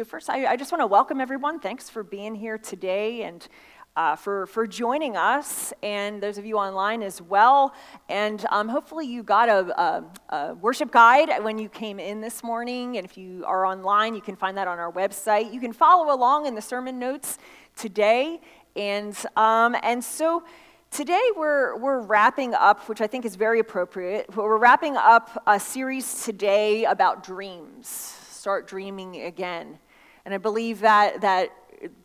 So, first, I, I just want to welcome everyone. Thanks for being here today and uh, for, for joining us, and those of you online as well. And um, hopefully, you got a, a, a, worship guide when you came in this morning. And if you are online, you can find that on our website. You can follow along in the sermon notes today. And, um, and so, Today, we're, we're wrapping up, which I think is very appropriate. We're wrapping up a series today about dreams start dreaming again. And I believe that, that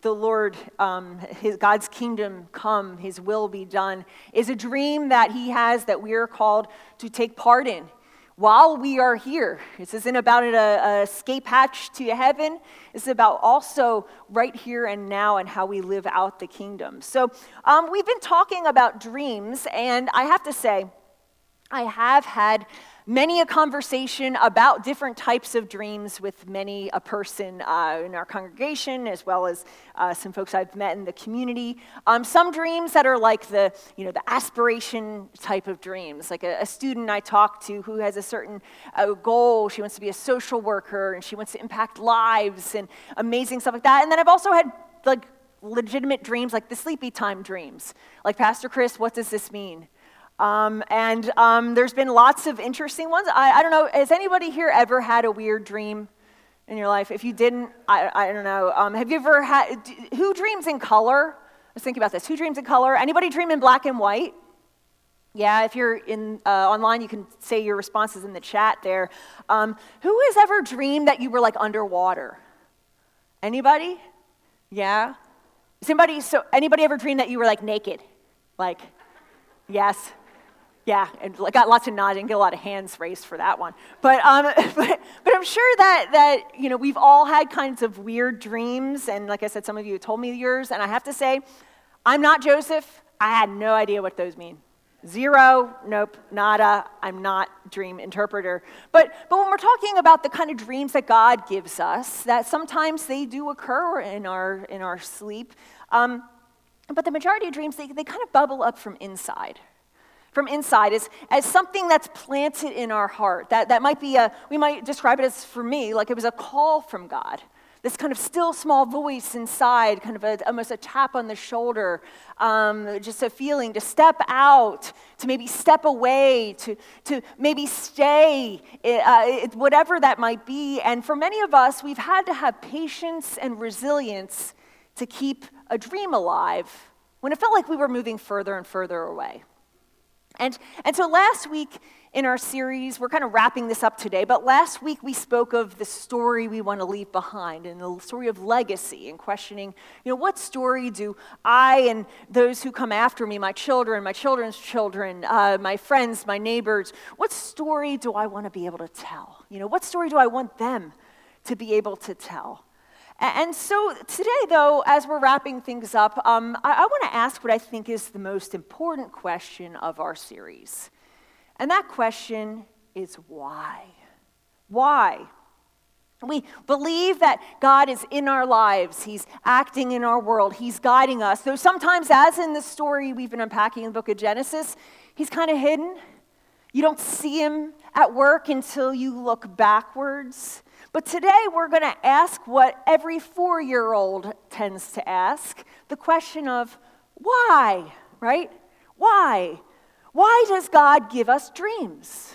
the Lord, um, his, God's kingdom come, his will be done, is a dream that he has that we are called to take part in while we are here. This isn't about an a escape hatch to heaven. It's about also right here and now and how we live out the kingdom. So um, we've been talking about dreams, and I have to say, I have had many a conversation about different types of dreams with many a person uh, in our congregation as well as uh, some folks i've met in the community. Um, some dreams that are like the you know the aspiration type of dreams. Like a, a student i talked to who has a certain uh, goal. She wants to be a social worker and she wants to impact lives and amazing stuff like that. And then i've also had like legitimate dreams like the sleepy time dreams. Like pastor chris what does this mean um, and um, there's been lots of interesting ones. I, I, don't know, has anybody here ever had a weird dream in your life? If you didn't, I, I don't know. Um, have you ever had, who dreams in color? Let's think about this. Who dreams in color? Anybody dream in black and white? Yeah, if you're in, uh, online, you can say your responses in the chat there. Um, who has ever dreamed that you were like underwater? Anybody? Yeah? Somebody, so anybody ever dreamed that you were like naked? Like, yes? Yeah, and got lots of nodding, get a lot of hands raised for that one. But, um, but, but I'm sure that, that, you know, we've all had kinds of weird dreams. And like I said, some of you told me yours. And I have to say, I'm not Joseph. I had no idea what those mean. Zero, nope, nada. I'm not dream interpreter. But, but when we're talking about the kind of dreams that God gives us, that sometimes they do occur in our, in our sleep, um, but the majority of dreams, they, they kind of bubble up from inside, from inside as, as something that's planted in our heart. That, that might be a, we might describe it as for me, like it was a call from God. This kind of still small voice inside, kind of a, almost a tap on the shoulder, um, just a feeling to step out, to maybe step away, to, to maybe stay, uh, whatever that might be. And for many of us, we've had to have patience and resilience to keep a dream alive when it felt like we were moving further and further away. And, and so last week in our series, we're kind of wrapping this up today, but last week we spoke of the story we want to leave behind and the story of legacy and questioning, you know, what story do I and those who come after me, my children, my children's children, uh, my friends, my neighbors, what story do I want to be able to tell? You know, what story do I want them to be able to tell? And so today, though, as we're wrapping things up, um, I, I want to ask what I think is the most important question of our series. And that question is why? Why? We believe that God is in our lives. He's acting in our world. He's guiding us. Though sometimes, as in the story we've been unpacking in the book of Genesis, He's kind of hidden. You don't see Him at work until you look backwards. But today we're going to ask what every four year old tends to ask the question of why, right? Why? Why does God give us dreams?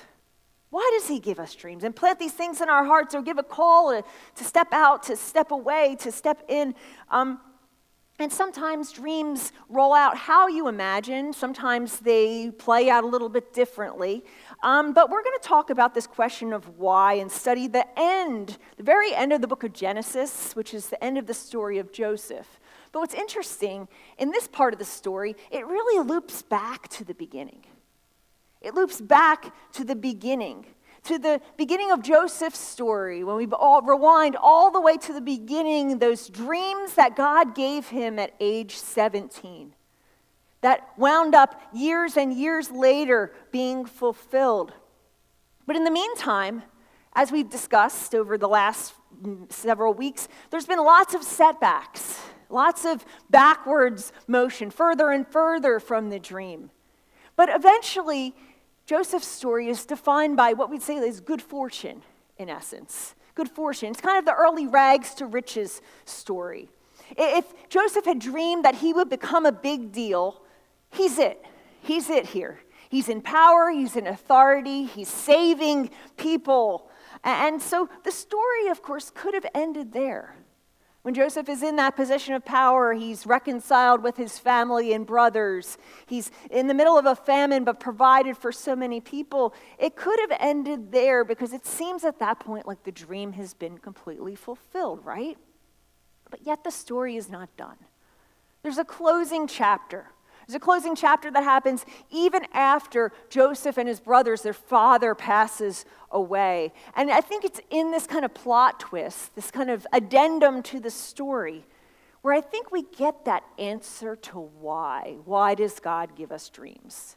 Why does He give us dreams and plant these things in our hearts or give a call to, step out, to step away, to step in? Um, and sometimes dreams roll out how you imagine, sometimes they play out a little bit differently. Um, but we're going to talk about this question of why and study the end, the very end of the book of Genesis, which is the end of the story of Joseph. But what's interesting, in this part of the story, it really loops back to the beginning. It loops back to the beginning to the beginning of Joseph's story, when we all rewind all the way to the beginning, those dreams that God gave him at age 17, that wound up years and years later being fulfilled. But in the meantime, as we've discussed over the last mm, several weeks, there's been lots of setbacks, lots of backwards motion, further and further from the dream. But eventually, Joseph's story is defined by what we'd say is good fortune, in essence. good fortune. It's kind of the early rags to riches story. If Joseph had dreamed that he would become a big deal, he's it. He's it here. He's in power, he's in authority, he's saving people. And so the story, of course, could have ended there. When Joseph is in that position of power, he's reconciled with his family and brothers. He's in the middle of a famine, but provided for so many people. It could have ended there because it seems at that point like the dream has been completely fulfilled, right? But yet the story is not done. There's a closing chapter. There's a closing chapter that happens even after Joseph and his brothers, their father, passes away. And I think it's in this kind of plot twist, this kind of addendum to the story, where I think we get that answer to why. Why does God give us dreams?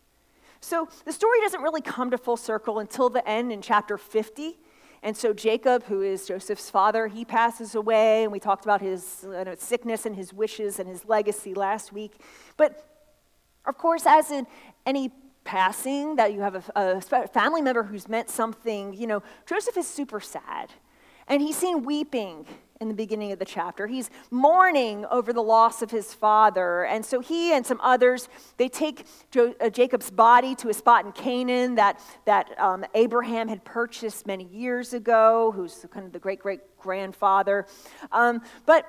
So the story doesn't really come to full circle until the end in chapter 50. And so Jacob, who is Joseph's father, he passes away, and we talked about his sickness and his wishes and his legacy last week. But of course, as in any passing that you have a, a, family member who's meant something, you know, Joseph is super sad. And he's seen weeping in the beginning of the chapter. He's mourning over the loss of his father. And so he and some others, they take jo- uh, Jacob's body to a spot in Canaan that, that um, Abraham had purchased many years ago, who's kind of the great great grandfather. Um, but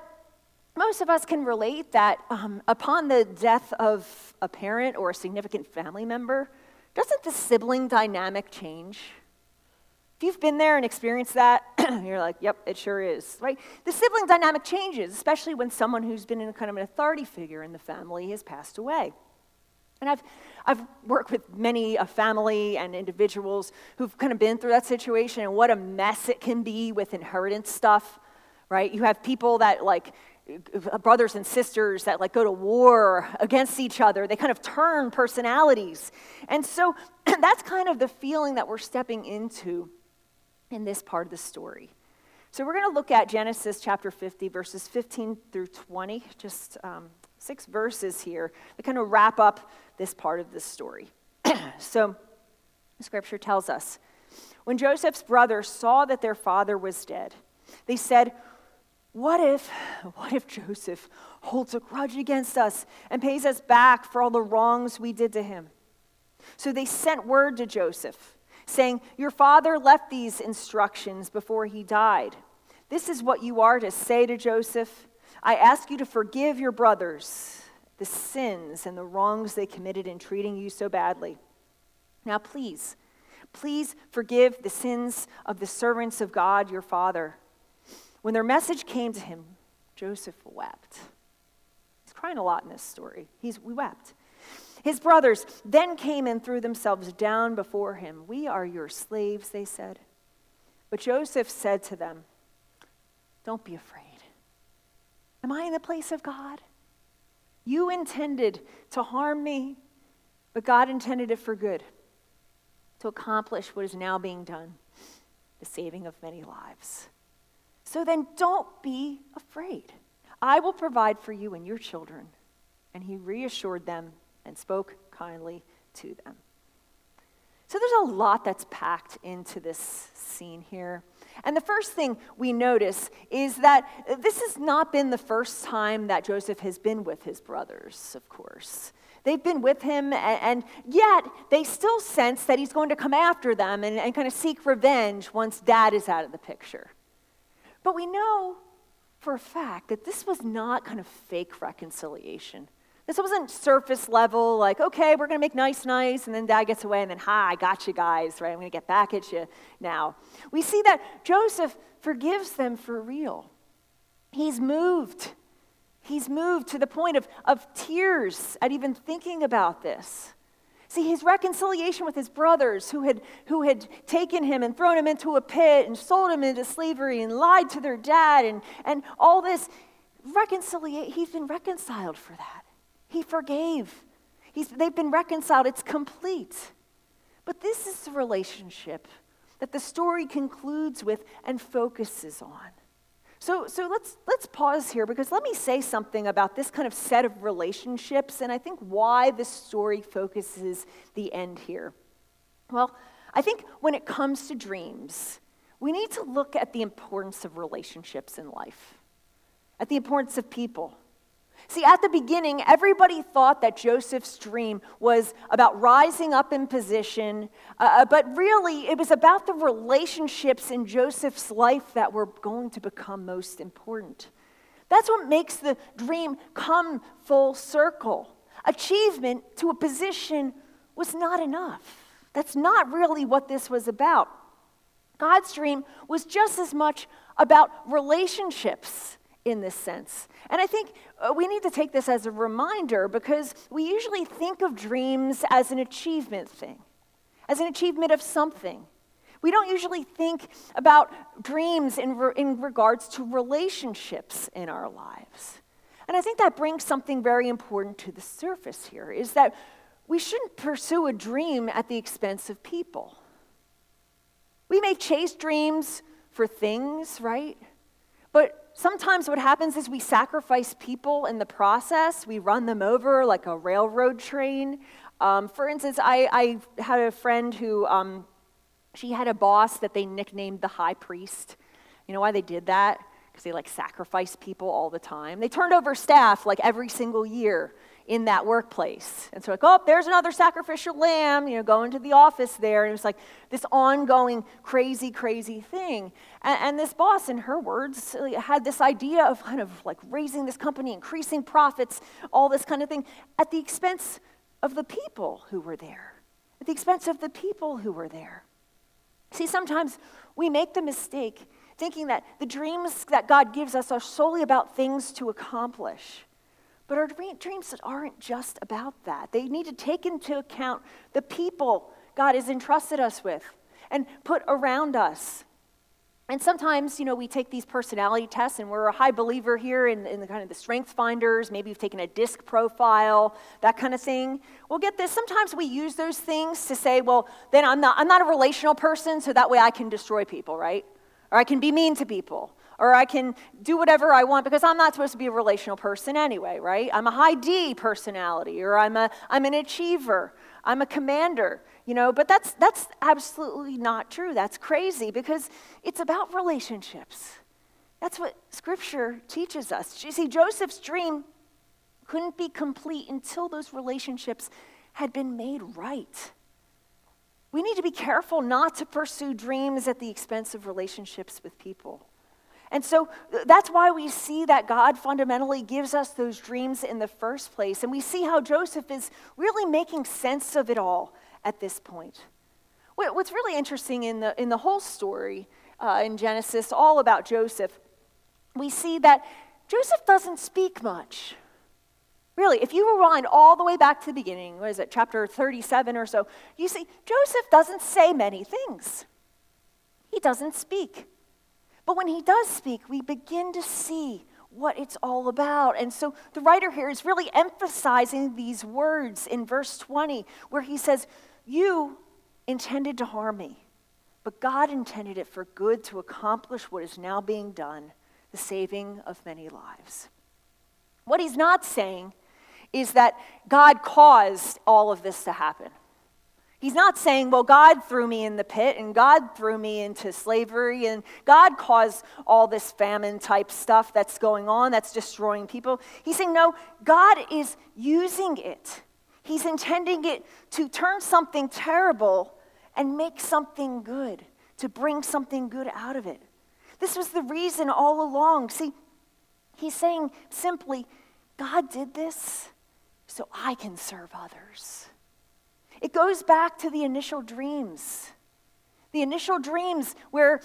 most of us can relate that um, upon the death of a parent or a significant family member, doesn't the sibling dynamic change? If you've been there and experienced that, you're like, yep, it sure is, right? The sibling dynamic changes, especially when someone who's been in kind of an authority figure in the family has passed away. And I've, I've worked with many a family and individuals who've kind of been through that situation and what a mess it can be with inheritance stuff, right? You have people that like brothers and sisters that like go to war against each other. They kind of turn personalities. And so that's kind of the feeling that we're stepping into in this part of the story. So we're going to look at genesis chapter 50 verses 15 through 20 just um, six verses here that kind of wrap up this part of the story. So scripture tells us when joseph's brothers saw that their father was dead they said what if, what if Joseph holds a grudge against us and pays us back for all the wrongs we did to him? So they sent word to Joseph, saying, Your father left these instructions before he died. This is what you are to say to Joseph I ask you to forgive your brothers the sins and the wrongs they committed in treating you so badly. Now, please, please forgive the sins of the servants of God, your father. When their message came to him, Joseph wept. He's crying a lot in this story. He's, we wept. His brothers then came and threw themselves down before him. We are your slaves, they said. But Joseph said to them, Don't be afraid. Am I in the place of God? You intended to harm me, but God intended it for good, to accomplish what is now being done the saving of many lives. So then don't be afraid. I will provide for you and your children. And he reassured them and spoke kindly to them. So there's a lot that's packed into this scene here. And the first thing we notice is that this has not been the first time that Joseph has been with his brothers, of course. They've been with him, and, yet they still sense that he's going to come after them and, and kind of seek revenge once dad is out of the picture. But we know for a fact that this was not kind of fake reconciliation. This wasn't surface level, like, okay, we're going to make nice, nice, and then dad gets away, and then, hi, I got you guys, right? I'm going to get back at you now. We see that Joseph forgives them for real. He's moved. He's moved to the point of, of tears at even thinking about this. See, his reconciliation with his brothers who had, who had taken him and thrown him into a pit and sold him into slavery and lied to their dad and, and all this, reconciliate, he's been reconciled for that. He forgave. He's, they've been reconciled. It's complete. But this is the relationship that the story concludes with and focuses on. So, so let's, let's pause here because let me say something about this kind of set of relationships and I think why this story focuses the end here. Well, I think when it comes to dreams, we need to look at the importance of relationships in life, at the importance of people. See, at the beginning, everybody thought that Joseph's dream was about rising up in position, uh, uh, but really it was about the relationships in Joseph's life that were going to become most important. That's what makes the dream come full circle. Achievement to a position was not enough. That's not really what this was about. God's dream was just as much about relationships in this sense. And I think uh, we need to take this as a reminder because we usually think of dreams as an achievement thing, as an achievement of something. We don't usually think about dreams in, re- in regards to relationships in our lives. And I think that brings something very important to the surface here is that we shouldn't pursue a dream at the expense of people. We may chase dreams for things, right? But sometimes what happens is we sacrifice people in the process. We run them over like a railroad train. Um, for instance, I, I, had a friend who, um, she had a boss that they nicknamed the high priest. You know why they did that? Because they like sacrifice people all the time. They turned over staff like every single year in that workplace. And so, like, oh, there's another sacrificial lamb, you know, going to the office there. And it was like this ongoing, crazy, crazy thing. And, and this boss, in her words, had this idea of kind of like raising this company, increasing profits, all this kind of thing, at the expense of the people who were there, at the expense of the people who were there. See, sometimes we make the mistake thinking that the dreams that God gives us are solely about things to accomplish. But our dreams aren't just about that. They need to take into account the people God has entrusted us with and put around us. And sometimes, you know, we take these personality tests, and we're a high believer here in, in the kind of the strength finders. Maybe we've taken a disc profile, that kind of thing. Well, get this. Sometimes we use those things to say, well, then I'm not, I'm not a relational person, so that way I can destroy people, right? Or I can be mean to people or I can do whatever I want because I'm not supposed to be a relational person anyway, right? I'm a high D personality, or I'm, a, I'm an achiever, I'm a commander, you know, but that's, that's absolutely not true. That's crazy because it's about relationships. That's what Scripture teaches us. You see, Joseph's dream couldn't be complete until those relationships had been made right. We need to be careful not to pursue dreams at the expense of relationships with people. And so that's why we see that God fundamentally gives us those dreams in the first place. And we see how Joseph is really making sense of it all at this point. What's really interesting in the, in the whole story uh, in Genesis, all about Joseph, we see that Joseph doesn't speak much. Really, if you rewind all the way back to the beginning, what is it, chapter 37 or so, you see Joseph doesn't say many things. He doesn't speak. But when he does speak, we begin to see what it's all about. And so the writer here is really emphasizing these words in verse 20, where he says, You intended to harm me, but God intended it for good to accomplish what is now being done, the saving of many lives. What he's not saying is that God caused all of this to happen. He's not saying, well, God threw me in the pit and God threw me into slavery and God caused all this famine type stuff that's going on that's destroying people. He's saying, no, God is using it. He's intending it to turn something terrible and make something good, to bring something good out of it. This was the reason all along. See, he's saying simply, God did this so I can serve others. It goes back to the initial dreams. The initial dreams where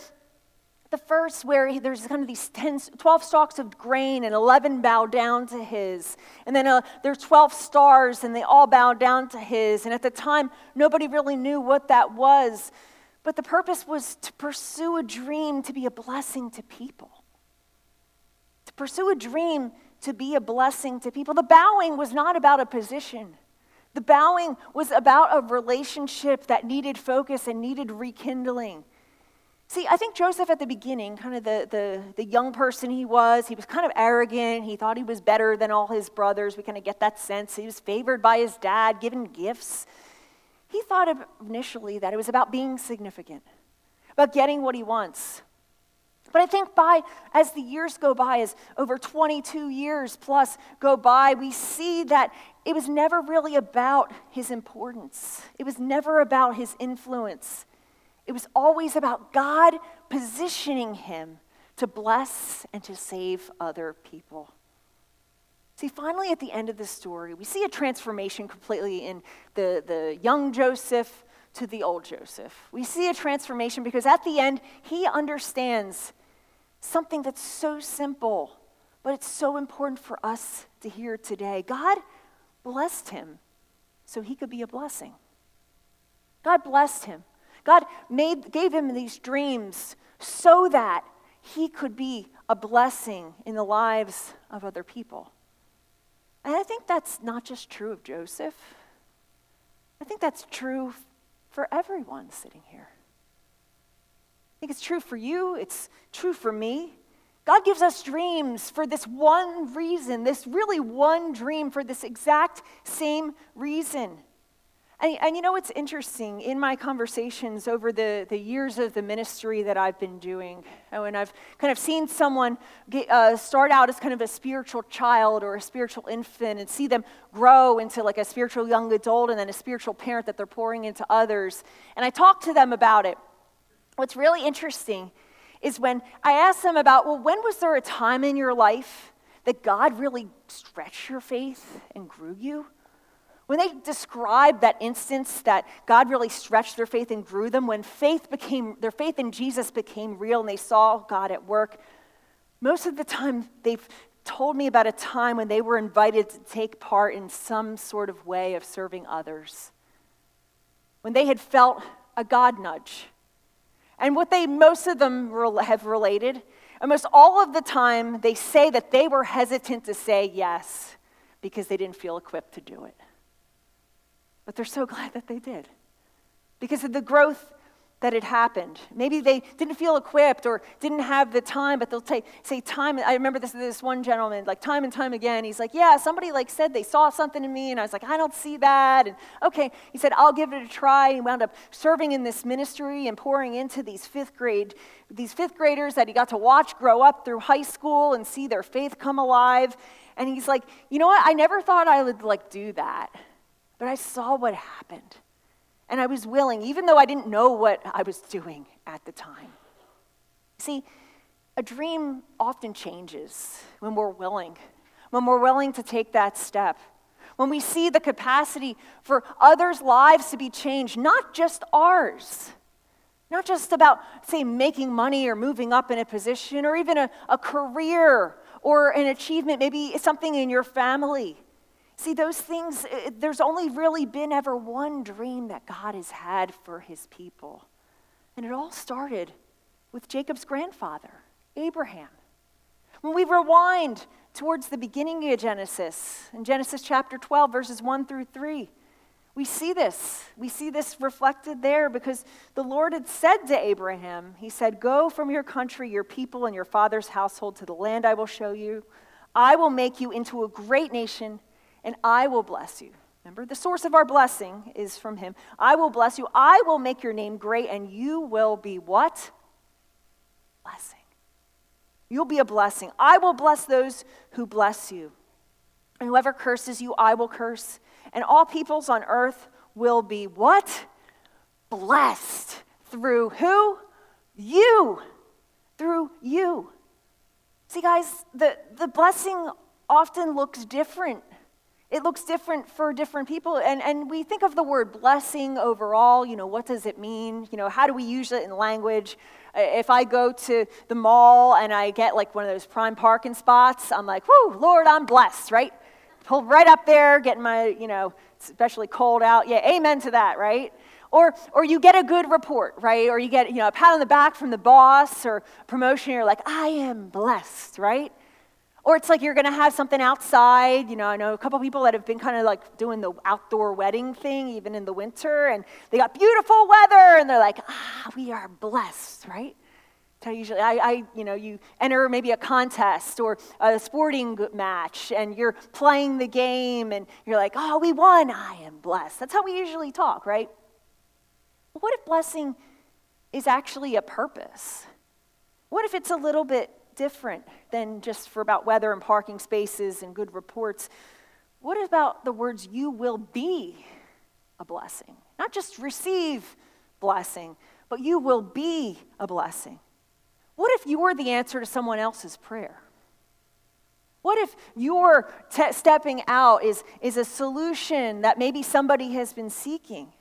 the first, where there's kind of these 10, 12 stalks of grain and 11 bow down to his. And then uh, there's 12 stars and they all bow down to his. And at the time, nobody really knew what that was. But the purpose was to pursue a dream to be a blessing to people. To pursue a dream to be a blessing to people. The bowing was not about a position. The bowing was about a relationship that needed focus and needed rekindling. See, I think Joseph at the beginning, kind of the, the, the young person he was, he was kind of arrogant. He thought he was better than all his brothers. We kind of get that sense. He was favored by his dad, given gifts. He thought initially that it was about being significant, about getting what he wants. But I think by as the years go by, as over 22 years plus go by, we see that it was never really about his importance. It was never about his influence. It was always about God positioning him to bless and to save other people. See, finally, at the end of the story, we see a transformation completely in the, the young Joseph to the old Joseph. We see a transformation because at the end, he understands something that's so simple, but it's so important for us to hear today. God blessed him so he could be a blessing. God blessed him. God made, gave him these dreams so that he could be a blessing in the lives of other people. And I think that's not just true of Joseph, I think that's true for everyone sitting here. I think it's true for you, it's true for me. God gives us dreams for this one reason, this really one dream for this exact same reason. And, and, you know what's interesting in my conversations over the, the years of the ministry that I've been doing, when I've kind of seen someone get, uh, start out as kind of a spiritual child or a spiritual infant and see them grow into like a spiritual young adult and then a spiritual parent that they're pouring into others, and I talk to them about it. What's really interesting is when I ask them about, well, when was there a time in your life that God really stretched your faith and grew you? When they describe that instance that God really stretched their faith and grew them, when faith became, their faith in Jesus became real and they saw God at work, most of the time they've told me about a time when they were invited to take part in some sort of way of serving others. When they had felt a God nudge. And what they, most of them have related, almost all of the time, they say that they were hesitant to say yes because they didn't feel equipped to do it. But they're so glad that they did because of the growth that had happened. Maybe they didn't feel equipped or didn't have the time, but they'll say, say time. I remember this, this one gentleman, like time and time again, he's like, yeah, somebody like said they saw something in me, and I was like, I don't see that. And okay, he said, I'll give it a try. He wound up serving in this ministry and pouring into these fifth grade, these fifth graders that he got to watch grow up through high school and see their faith come alive. And he's like, you know what? I never thought I would like do that. But I saw what happened. And I was willing, even though I didn't know what I was doing at the time. See, a dream often changes when we're willing, when we're willing to take that step, when we see the capacity for others' lives to be changed, not just ours. Not just about, say, making money or moving up in a position or even a, a career or an achievement, maybe something in your family. See, those things, there's only really been ever one dream that God has had for his people. And it all started with Jacob's grandfather, Abraham. When we rewind towards the beginning of Genesis, in Genesis chapter 12, verses 1 through 3, we see this. We see this reflected there because the Lord had said to Abraham, He said, Go from your country, your people, and your father's household to the land I will show you. I will make you into a great nation and I will bless you. Remember, the source of our blessing is from him. I will bless you. I will make your name great, and you will be what? Blessing. You'll be a blessing. I will bless those who bless you. And whoever curses you, I will curse. And all peoples on earth will be what? Blessed through who? You. Through you. See, guys, the, the blessing often looks different it looks different for different people. And, and we think of the word blessing overall. You know, what does it mean? You know, how do we use it in language? If I go to the mall and I get like one of those prime parking spots, I'm like, whoo, Lord, I'm blessed, right? Pull right up there, getting my, you know, especially cold out. Yeah, amen to that, right? Or, or you get a good report, right? Or you get, you know, a pat on the back from the boss or promotion, you're like, I am blessed, right? Or it's like you're going to have something outside. You know, I know a couple people that have been kind of like doing the outdoor wedding thing, even in the winter, and they got beautiful weather, and they're like, ah, we are blessed, right? So usually, I, I, you know, you enter maybe a contest or a sporting match, and you're playing the game, and you're like, oh, we won. I am blessed. That's how we usually talk, right? What if blessing is actually a purpose? What if it's a little bit different than just for about weather and parking spaces and good reports? What about the words, you will be a blessing? Not just receive blessing, but you will be a blessing. What if you were the answer to someone else's prayer? What if your te- stepping out is, is a solution that maybe somebody has been seeking?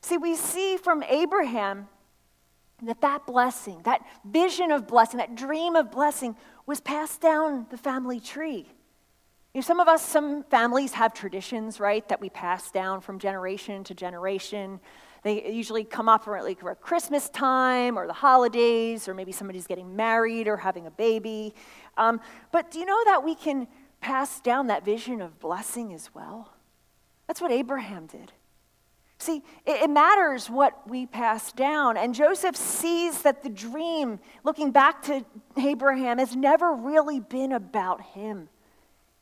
See, we see from Abraham that that blessing, that vision of blessing, that dream of blessing was passed down the family tree. You know, some of us, some families have traditions, right, that we pass down from generation to generation. They usually come up around like Christmas time or the holidays, or maybe somebody's getting married or having a baby. Um, but do you know that we can pass down that vision of blessing as well? That's what Abraham did. See, it, matters what we pass down. And Joseph sees that the dream, looking back to Abraham, has never really been about him.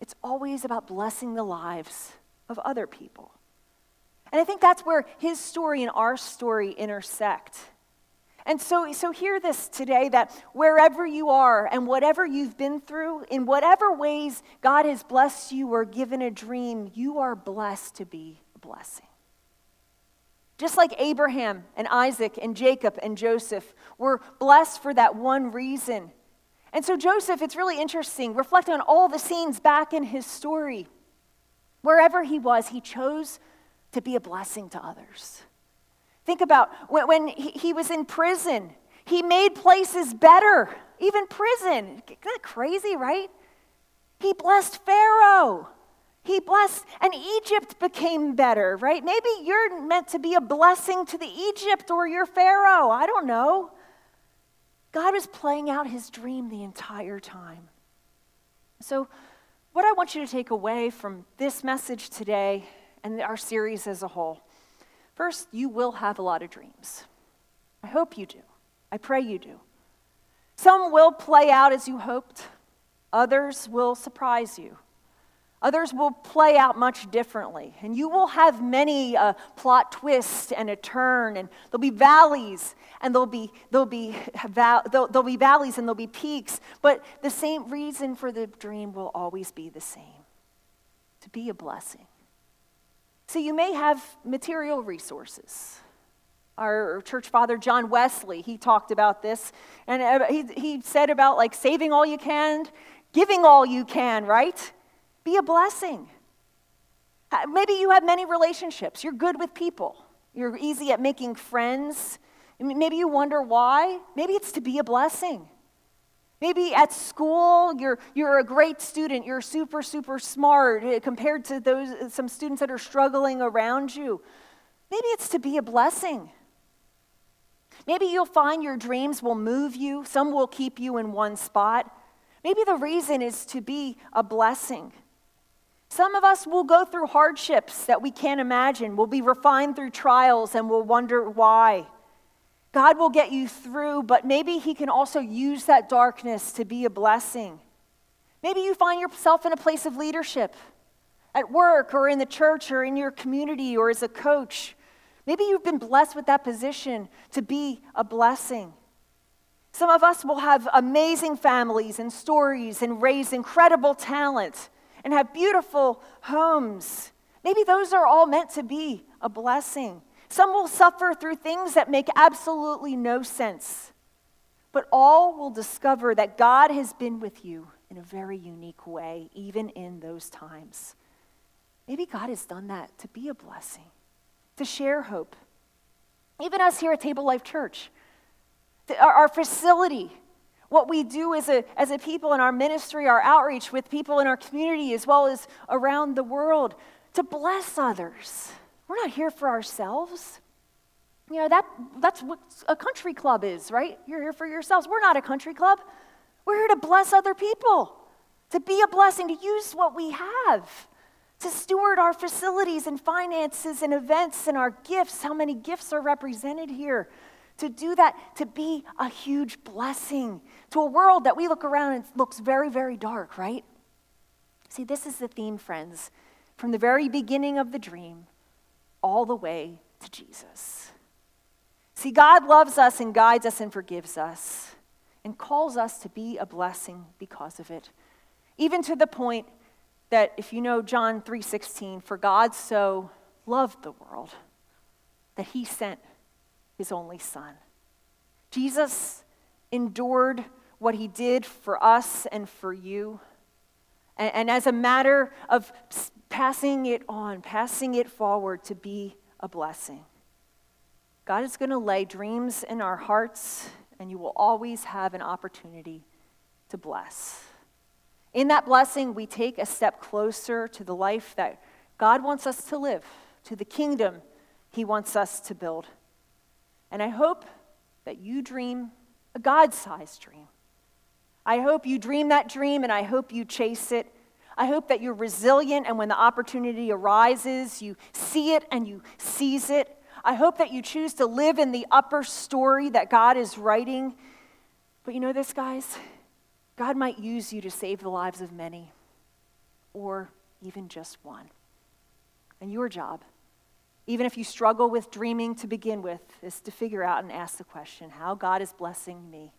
It's always about blessing the lives of other people. And I think that's where his story and our story intersect. And so, so hear this today that wherever you are and whatever you've been through, in whatever ways God has blessed you or given a dream, you are blessed to be a blessing. Just like Abraham and Isaac and Jacob and Joseph were blessed for that one reason. And so, Joseph, it's really interesting. Reflect on all the scenes back in his story. Wherever he was, he chose to be a blessing to others. Think about when, when he, he was in prison, he made places better, even prison. Isn't that crazy, right? He blessed Pharaoh. He blessed, and Egypt became better, right? Maybe you're meant to be a blessing to the Egypt or your Pharaoh. I don't know. God was playing out his dream the entire time. So, what I want you to take away from this message today and our series as a whole first, you will have a lot of dreams. I hope you do. I pray you do. Some will play out as you hoped, others will surprise you. Others will play out much differently, and you will have many a plot twist and a turn, and there'll be valleys, and there'll be there'll be there'll, there'll be valleys and there'll be peaks. But the same reason for the dream will always be the same: to be a blessing. So you may have material resources. Our church father John Wesley he talked about this, and uh, he he said about like saving all you can, giving all you can, right? Be a blessing. Maybe you have many relationships. You're good with people. You're easy at making friends. Maybe you wonder why. Maybe it's to be a blessing. Maybe at school, you're, you're a great student. You're super, super smart eh, compared to those, some students that are struggling around you. Maybe it's to be a blessing. Maybe you'll find your dreams will move you, some will keep you in one spot. Maybe the reason is to be a blessing. Some of us will go through hardships that we can't imagine. We'll be refined through trials and we'll wonder why. God will get you through, but maybe He can also use that darkness to be a blessing. Maybe you find yourself in a place of leadership at work or in the church or in your community or as a coach. Maybe you've been blessed with that position to be a blessing. Some of us will have amazing families and stories and raise incredible talent and have beautiful homes. Maybe those are all meant to be a blessing. Some will suffer through things that make absolutely no sense, but all will discover that God has been with you in a very unique way, even in those times. Maybe God has done that to be a blessing, to share hope. Even us here at Table Life Church, our, facility what we do as a, as a people in our ministry, our outreach with people in our community, as well as around the world, to bless others. We're not here for ourselves. You know, that, that's what a country club is, right? You're here for yourselves. We're not a country club. We're here to bless other people, to be a blessing, to use what we have, to steward our facilities and finances and events and our gifts. How many gifts are represented here? To do that, to be a huge blessing to a world that we look around and looks very, very dark, right? See, this is the theme, friends, from the very beginning of the dream all the way to Jesus. See, God loves us and guides us and forgives us and calls us to be a blessing because of it. Even to the point that if you know John 3:16, for God so loved the world that he sent his only son. Jesus endured what he did for us and for you. And, and as a matter of passing it on, passing it forward to be a blessing. God is going to lay dreams in our hearts, and you will always have an opportunity to bless. In that blessing, we take a step closer to the life that God wants us to live, to the kingdom He wants us to build. And I hope that you dream a God sized dream. I hope you dream that dream and I hope you chase it. I hope that you're resilient and when the opportunity arises, you see it and you seize it. I hope that you choose to live in the upper story that God is writing. But you know this, guys? God might use you to save the lives of many, or even just one. And your job, even if you struggle with dreaming to begin with, is to figure out and ask the question how God is blessing me.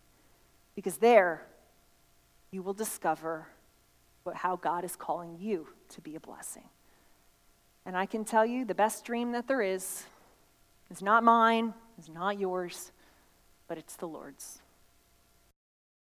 Because there, you will discover what, how God is calling you to be a blessing. And I can tell you the best dream that there is is not mine, is not yours, but it's the Lord's.